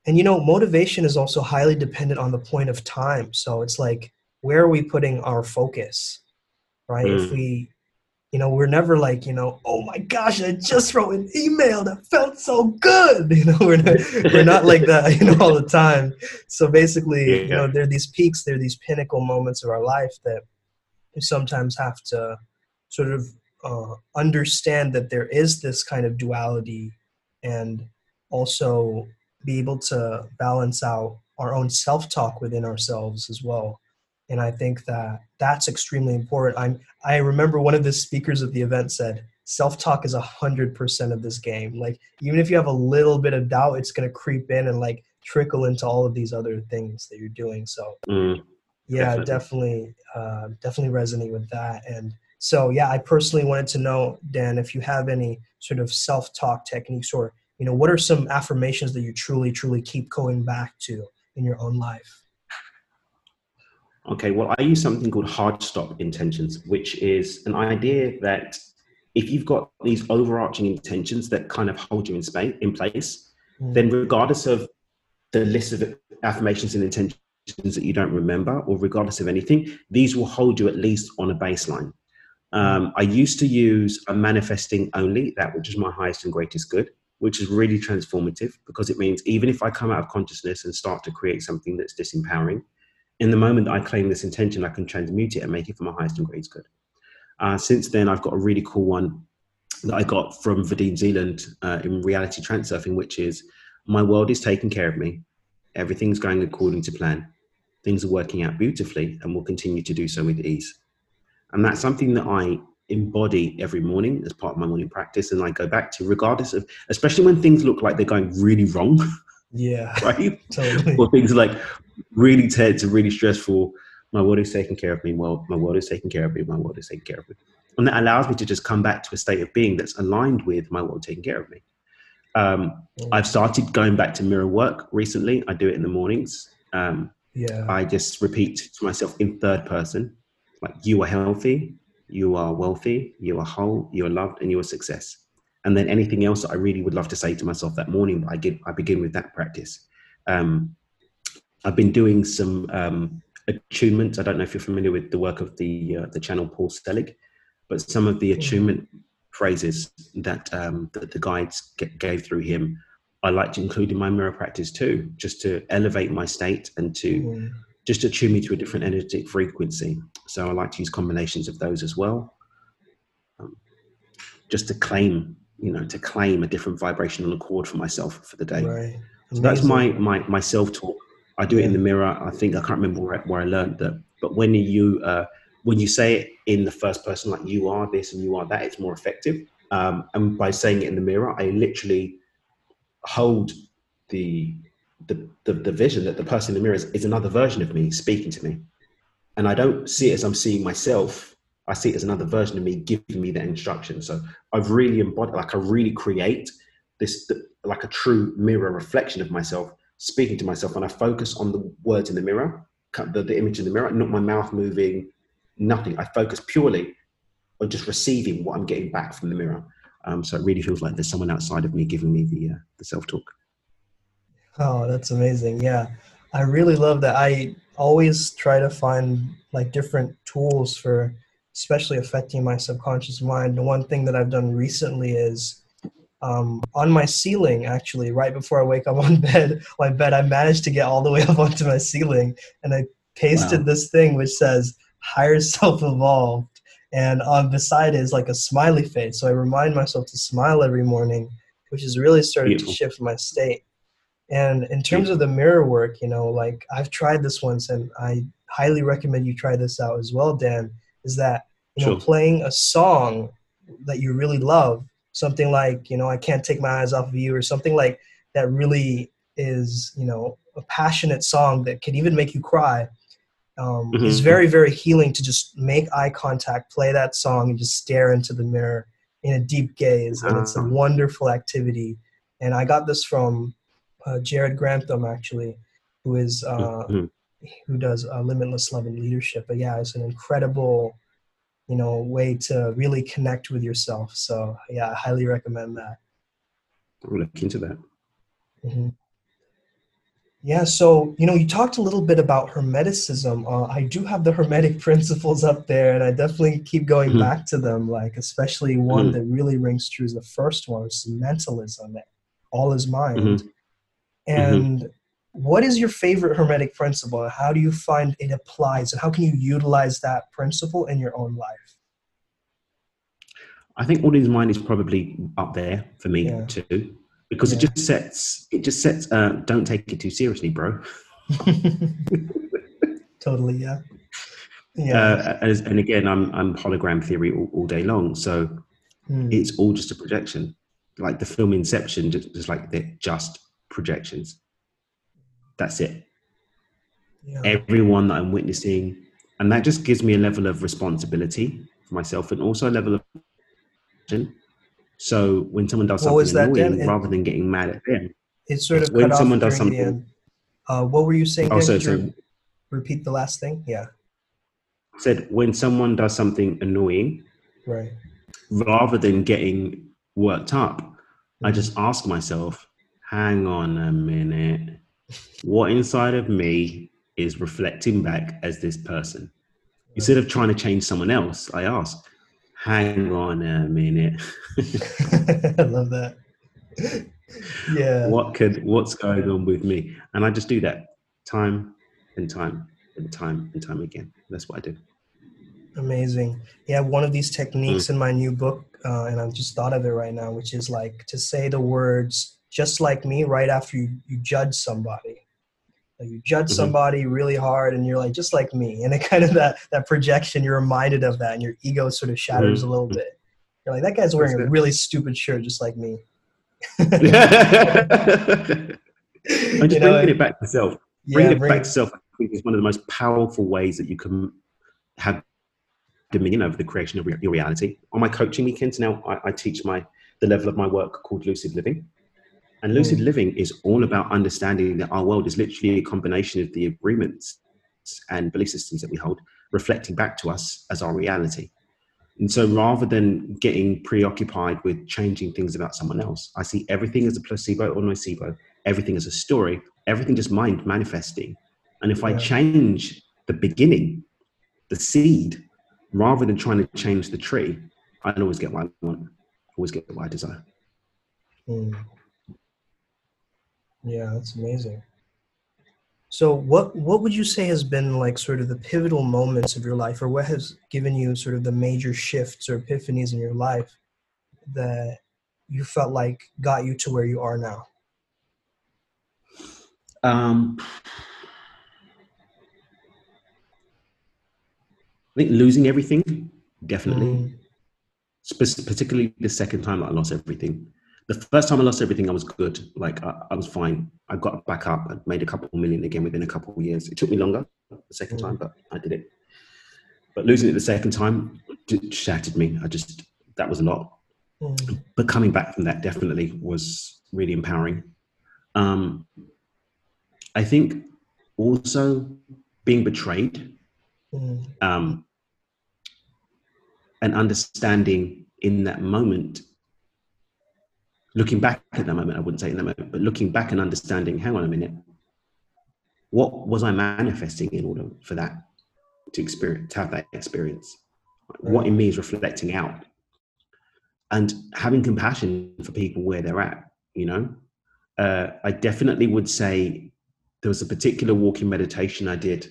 And you know, motivation is also highly dependent on the point of time. So it's like, where are we putting our focus? Right? If we, you know, we're never like, you know, oh my gosh, I just wrote an email that felt so good. You know, we're not, we're not like that, you know, all the time. So basically, yeah. you know, there are these peaks, there are these pinnacle moments of our life that we sometimes have to sort of uh, understand that there is this kind of duality and also be able to balance out our own self-talk within ourselves as well and i think that that's extremely important. I'm i remember one of the speakers at the event said self-talk is a hundred percent of this game. Like even if you have a little bit of doubt it's going to creep in and like trickle into all of these other things that you're doing. So mm, yeah definitely. definitely, uh, definitely resonate with that. And so yeah i personally wanted to know dan if you have any sort of self-talk techniques or you know what are some affirmations that you truly truly keep going back to in your own life okay well i use something called hard stop intentions which is an idea that if you've got these overarching intentions that kind of hold you in space in place mm. then regardless of the list of affirmations and intentions that you don't remember or regardless of anything these will hold you at least on a baseline um, I used to use a manifesting only, that which is my highest and greatest good which is really transformative because it means even if I come out of consciousness and start to create something that's disempowering, in the moment that I claim this intention, I can transmute it and make it for my highest and greatest good. Uh, since then, I've got a really cool one that I got from Vadim Zeland uh, in reality transurfing, which is my world is taking care of me. Everything's going according to plan. Things are working out beautifully and will continue to do so with ease. And that's something that I embody every morning as part of my morning practice and I go back to regardless of especially when things look like they're going really wrong. Yeah. right? Totally. or things like really tense and really stressful. My world is taking care of me. Well, my world is taking care of me. My world is taking care of me. And that allows me to just come back to a state of being that's aligned with my world taking care of me. Um, mm. I've started going back to mirror work recently. I do it in the mornings. Um, yeah. I just repeat to myself in third person, like you are healthy, you are wealthy, you are whole, you are loved, and you are success. And then anything else that I really would love to say to myself that morning, I get I begin with that practice. Um, I've been doing some um, attunement. I don't know if you're familiar with the work of the uh, the channel Paul Selig, but some of the attunement phrases that um, that the guides get, gave through him, I like to include in my mirror practice too, just to elevate my state and to mm just attune me to a different energetic frequency. So I like to use combinations of those as well. Um, just to claim, you know, to claim a different vibrational accord for myself for the day. Right. So that's my my my self talk. I do it in the mirror. I think I can't remember where, where I learned that, but when you uh, when you say it in the first person, like you are this and you are that, it's more effective. Um, and by saying it in the mirror, I literally hold the the, the, the vision that the person in the mirror is, is another version of me speaking to me. And I don't see it as I'm seeing myself. I see it as another version of me giving me that instruction. So I've really embodied, like I really create this, like a true mirror reflection of myself, speaking to myself. And I focus on the words in the mirror, the, the image in the mirror, not my mouth moving, nothing. I focus purely on just receiving what I'm getting back from the mirror. Um, so it really feels like there's someone outside of me giving me the, uh, the self talk. Oh, that's amazing. Yeah. I really love that. I always try to find like different tools for especially affecting my subconscious mind. The one thing that I've done recently is um, on my ceiling, actually, right before I wake up on bed, my bed, I managed to get all the way up onto my ceiling and I pasted wow. this thing which says higher self evolved. And on beside it is like a smiley face. So I remind myself to smile every morning, which has really started Beautiful. to shift my state. And in terms of the mirror work, you know, like I've tried this once and I highly recommend you try this out as well, Dan. Is that you know playing a song that you really love, something like you know I can't take my eyes off of you, or something like that really is you know a passionate song that can even make you cry. Um, Is Mhm. very very healing to just make eye contact, play that song, and just stare into the mirror in a deep gaze, and it's a Ah. wonderful activity. And I got this from uh, Jared Grantham actually, who is uh, Mhm. Who does uh, Limitless Love and Leadership. But yeah, it's an incredible, you know, way to really connect with yourself. So yeah, I highly recommend that. I'll look into that. Mhm. Yeah, so you know, you talked a little bit about Hermeticism. Uh, I do have the Hermetic principles up there, and I definitely keep going Mhm. back to them. Like, especially one Mhm. that really rings true is the first one, which is mentalism. All is mind. And what is your favorite Hermetic principle? and How do you find it applies, and how can you utilize that principle in your own life? I think all in mind is probably up there for me Yeah. too, because it just sets it just sets. Uh, don't take it too seriously, bro. totally, yeah. Yeah. Uh, as, and again, I'm I'm hologram theory all, all day long, so Hmm. it's all just a projection. Like the film Inception, just, just like they're just projections. That's it. yeah. Everyone that I'm witnessing, and that just gives me a level of responsibility for myself, and also a level of. So when someone does What something annoying, rather than getting mad at them, It sort of when someone does something- Uh, what were you saying? Oh, Dan? so- repeat the last thing? Yeah. said when someone does something annoying, Right. rather than getting worked up, I Mhm. just ask myself, hang on a minute, what inside of me is reflecting back as this person? Instead of trying to change someone else, I ask, hang on a minute, I love that. yeah. what could what's going on with me? And I just do that time and time and time and time again. That's what I do. Amazing. Yeah, one of these techniques in my new book, uh, and I've just thought of it right now, which is like to say the words just like me right after you, you judge somebody. Like you judge Mhm. somebody really hard and you're like, just like me. And it kind of that, that projection, you're reminded of that and your ego sort of shatters a little bit. You're like, that guy's wearing a it. really stupid shirt just like me. I'm just You know, bringing it back to self. yeah, Bringing it bring back to self, I think, is one of the most powerful ways that you can have dominion over the creation of re- your reality. On my coaching weekends now, I, I teach my the level of my work called lucid living. And lucid living is all about understanding that our world is literally a combination of the agreements and belief systems that we hold, reflecting back to us as our reality. And so rather than getting preoccupied with changing things about someone else, I see everything as a placebo or nocebo, everything as a story, everything just mind manifesting. And if I change the beginning, the seed, rather than trying to change the tree, I'll always get what I want, always get what I desire. Mm. Yeah, that's amazing. So, what what would you say has been like sort of the pivotal moments of your life, or what has given you sort of the major shifts or epiphanies in your life that you felt like got you to where you are now? Um, I think losing everything, definitely. Mm. Spe- particularly the second time that I lost everything. The first time I lost everything, I was good. Like I, I was fine. I got back up. I made a couple million again within a couple of years. It took me longer the second Mm. time, but I did it. But losing it the second time shattered me. I just that was a lot. Mm. But coming back from that definitely was really empowering. Um, I think also being betrayed Mm. um, and understanding in that moment, looking back at that moment, I wouldn't say in that moment, but looking back and understanding, hang on a minute, what was I manifesting in order for that to experience, to have that experience? What in me is reflecting out? And having compassion for people where they're at, you know? Uh, I definitely would say there was a particular walking meditation I did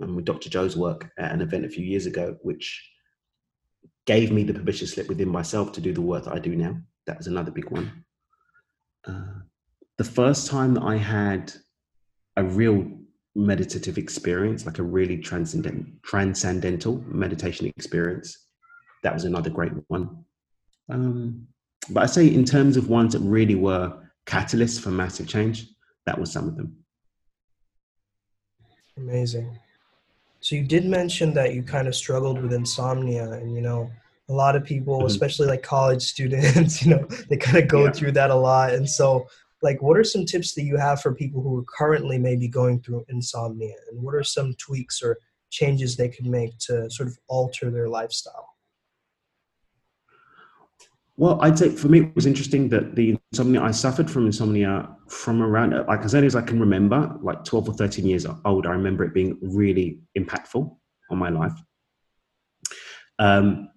um, with Dr. Joe's work at an event a few years ago, which gave me the permission slip within myself to do the work that I do now. That was another big one. Uh, the first time that I had a real meditative experience, like a really transcendent, transcendental meditation experience. That was another great one. Um, but I say, in terms of ones that really were catalysts for massive change, that was some of them. Amazing. So you did mention that you kind of struggled with insomnia, and you know, a lot of people, mm-hmm. especially like college students, you know, they kind of go yeah. through that a lot. And so, like, what are some tips that you have for people who are currently maybe going through insomnia, and what are some tweaks or changes they can make to sort of alter their lifestyle? Well, I'd say for me it was interesting that the insomnia I suffered from insomnia from around like as early as I can remember, like twelve or thirteen years old. I remember it being really impactful on my life. Um,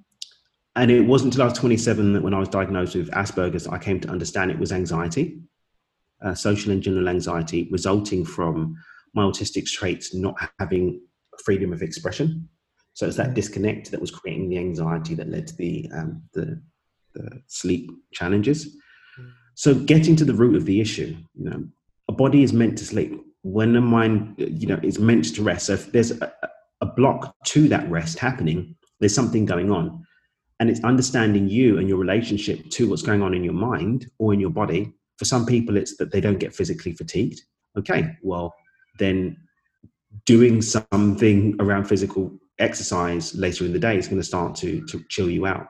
and it wasn't until I was 27 that when I was diagnosed with Asperger's, I came to understand it was anxiety, uh, social and general anxiety, resulting from my autistic traits not having freedom of expression. So it's that mm. disconnect that was creating the anxiety that led to the um, the the sleep challenges. So getting to the root of the issue, you know, a body is meant to sleep. When the mind, you know, is meant to rest. So if there's a, a block to that rest happening, there's something going on. And it's understanding you and your relationship to what's going on in your mind or in your body. For some people, it's that they don't get physically fatigued. Okay, well, then doing something around physical exercise later in the day is going to start to, to chill you out.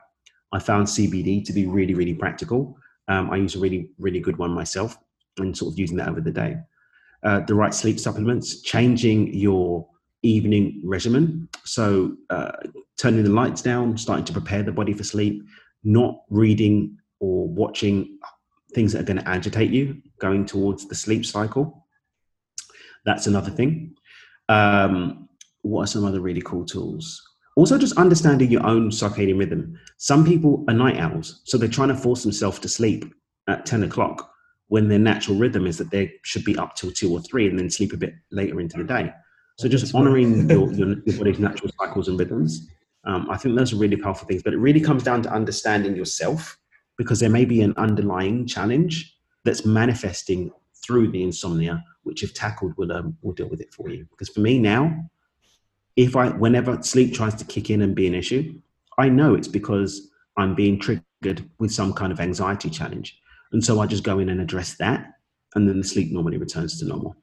I found CBD to be really, really practical. Um, I use a really, really good one myself and sort of using that over the day. Uh, the right sleep supplements, changing your evening regimen. So, uh, turning the lights down, starting to prepare the body for sleep, not reading or watching things that are going to agitate you going towards the sleep cycle. That's another thing. Um, what are some other really cool tools? Also, just understanding your own circadian rhythm. Some people are night owls, so they're trying to force themselves to sleep at 10 o'clock when their natural rhythm is that they should be up till two or three and then sleep a bit later into the day. So, just honoring your, your, your, body's natural cycles and rhythms. Um, I think those are really powerful things, but it really comes down to understanding yourself because there may be an underlying challenge that's manifesting through the insomnia, which if tackled will um, will deal with it for you. Because for me now, if I, whenever sleep tries to kick in and be an issue, I know it's because I'm being triggered with some kind of anxiety challenge. And so I just go in and address that. And then the sleep normally returns to normal.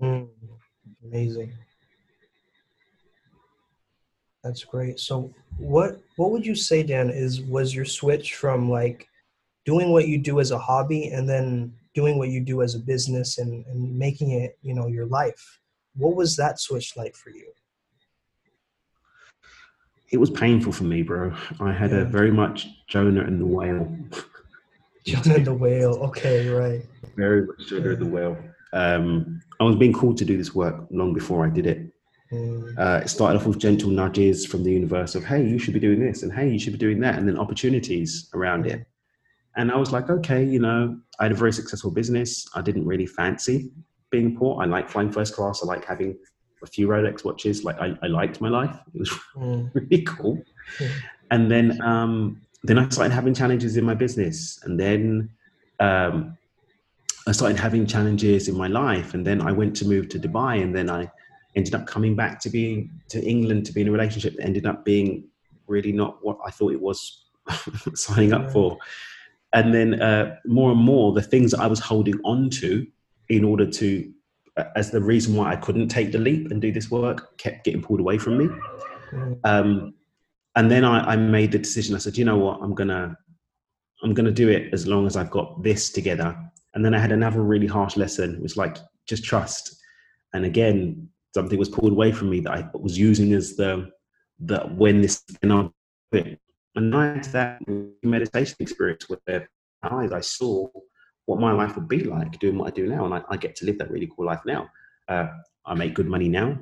Mm, amazing. That's great. So what what would you say, Dan, is was your switch from like doing what you do as a hobby and then doing what you do as a business and, and making it, you know, your life? What was that switch like for you? it was painful for me, bro. I had yeah. a very much Jonah and the whale. Jonah and the whale. Okay, right. Very much Jonah and the whale. Um, I was being called to do this work long before I did it. Mm. Uh, it started off with gentle nudges from the universe of, hey, you should be doing this, and hey, you should be doing that, and then opportunities around it. And I was like, okay, you know, I had a very successful business. I didn't really fancy being poor. I like flying first class. I like having a few Rolex watches. Like I, I liked my life. It was mm. really cool. Mm. And then um, then I started having challenges in my business, and then um, I started having challenges in my life, and then I went to move to Dubai, and then I ended up coming back to be to England to be in a relationship that ended up being really not what I thought it was signing up for. And then uh, more and more, the things that I was holding on to in order to as the reason why I couldn't take the leap and do this work kept getting pulled away from me. Mm. Um, and then I, I, made the decision. I said, you know what, I'm gonna, I'm gonna do it as long as I've got this together. And then I had another really harsh lesson. It was like just trust. And again, something was pulled away from me that I was using as the that when this and I and I had that meditation experience where I saw what my life would be like doing what I do now. And I, I get to live that really cool life now. Uh, I make good money now,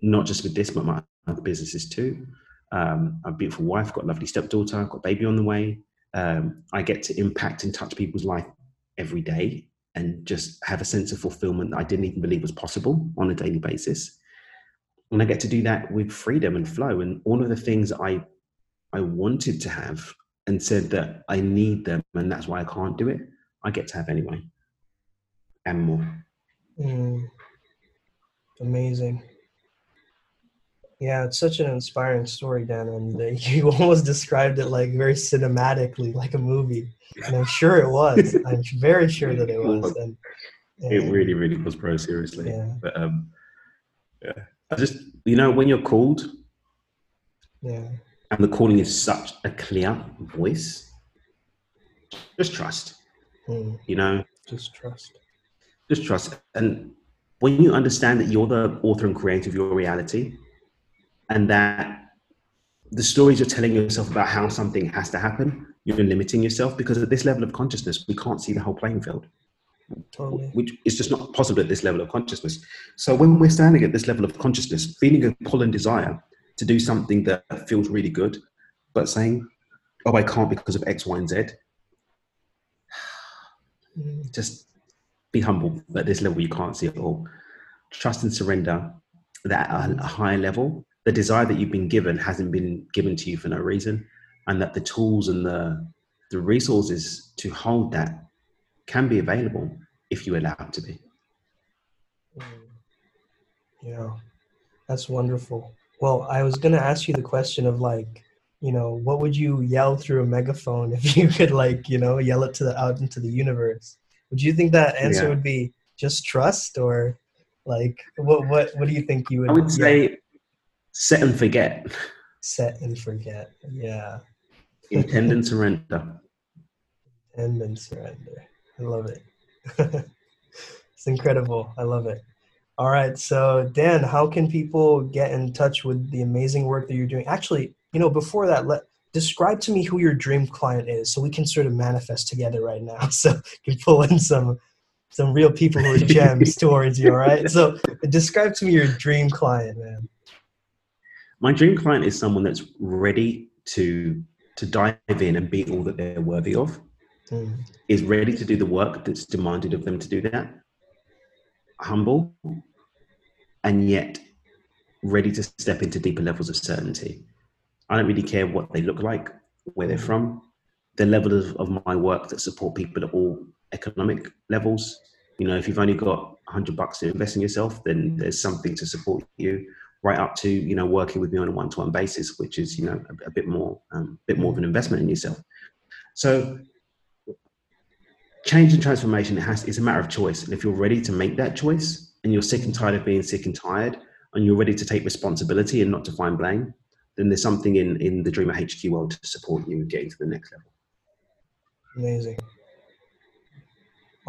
not just with this, but my other businesses too. Um, I have a beautiful wife, got a lovely stepdaughter, got a baby on the way. Um, I get to impact and touch people's life every day and just have a sense of fulfillment that I didn't even believe was possible on a daily basis. And I get to do that with freedom and flow and all of the things I I wanted to have and said that I need them and that's why I can't do it. I get to have anyway. and more. Mm. Amazing. Yeah, it's such an inspiring story, Dan, and you almost described it like very cinematically, like a movie. And I'm sure it was. I'm very sure that it was. And, and it really, really was, bro. Seriously. Yeah. But um, yeah, I just you know when you're called, yeah, and the calling is such a clear voice, just trust. Mm. You know, just trust. Just trust, and when you understand that you're the author and creator of your reality and that the stories you're telling yourself about how something has to happen, you're limiting yourself because at this level of consciousness, we can't see the whole playing field. Totally. Which is just not possible at this level of consciousness. So when we're standing at this level of consciousness, feeling a pull and desire to do something that feels really good, but saying, oh, I can't because of X, Y, and Z, mm. just be humble. At this level, you can't see it all. Trust and surrender that at a higher level, the desire that you've been given hasn't been given to you for no reason, and that the tools and the the resources to hold that can be available if you allow it to be. Mm. Yeah, that's wonderful. Well, I was going to ask you the question of like, you know, what would you yell through a megaphone if you could like, you know, yell it to the out into the universe? Would you think that answer yeah. would be just trust or like what what what do you think you would I would say set and forget. Set and forget. Yeah. Intend and surrender. Intend and surrender. I love it. it's incredible. I love it. All right. So, Dan, how can people get in touch with the amazing work that you're doing? Actually, you know, before that, let describe to me who your dream client is so we can sort of manifest together right now. So, you can pull in some some real people who are gems towards you. All right. So, describe to me your dream client, man. My dream client is someone that's ready to to dive in and be all that they're worthy of mm. is ready to do the work that's demanded of them to do that, humble, and yet ready to step into deeper levels of certainty. I don't really care what they look like, where they're from, the level of, of my work that support people at all economic levels. You know, if you've only got 100 bucks to invest in yourself, then there's something to support you right up to you know working with me on a one-to-one basis which is you know a, a bit more um, a bit more of an investment in yourself. So change and transformation it has it's a matter of choice. And if you're ready to make that choice and you're sick and tired of being sick and tired and you're ready to take responsibility and not to find blame then there's something in in the dreamer hq world to support you getting to the next level. Amazing.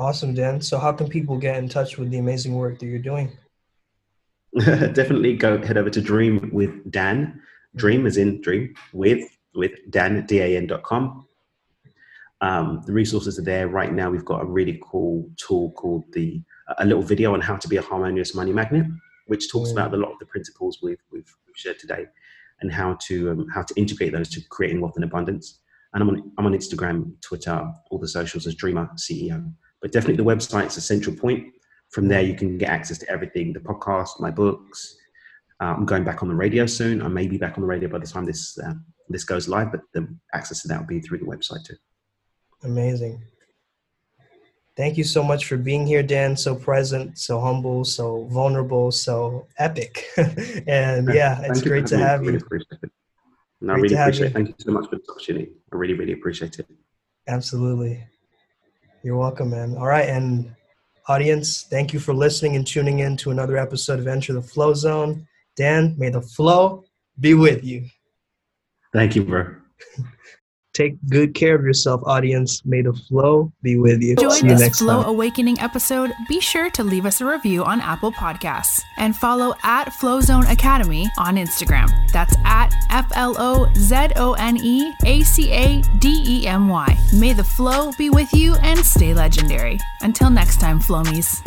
Awesome dan. So how can people get in touch with the amazing work that you're doing definitely go head over to dream with dan dream is in dream with with dan dan.com um, the resources are there right now. We've got a really cool tool called the a little video on how to be a harmonious money magnet, which talks about a lot of the principles we've, we've shared today, and how to um, how to integrate those to creating wealth and abundance. And I'm on I'm on Instagram, Twitter, all the socials as Dreamer CEO. But definitely the website's a central point. From there, you can get access to everything: the podcast, my books. Uh, I'm going back on the radio soon. I may be back on the radio by the time this uh, this goes live, but the access to that will be through the website too. Amazing. Thank you so much for being here, Dan. So present, so humble, so vulnerable, so epic. and yeah, it's great to have you. Really appreciate it. No, I really appreciate it. Thank you so much for the opportunity. I really, really appreciate it. Absolutely. You're welcome, man. All right. And audience, thank you for listening and tuning in to another episode of Enter the Flow Zone. Dan, may the flow be with you. Thank you, bro. Take good care of yourself, audience. May the flow be with you. Enjoyed See you this Flow time. Awakening episode? Be sure to leave us a review on Apple Podcasts and follow at Flowzone Academy on Instagram. That's at F L O Z O N E A C A D E M Y. May the flow be with you and stay legendary. Until next time, Flomies.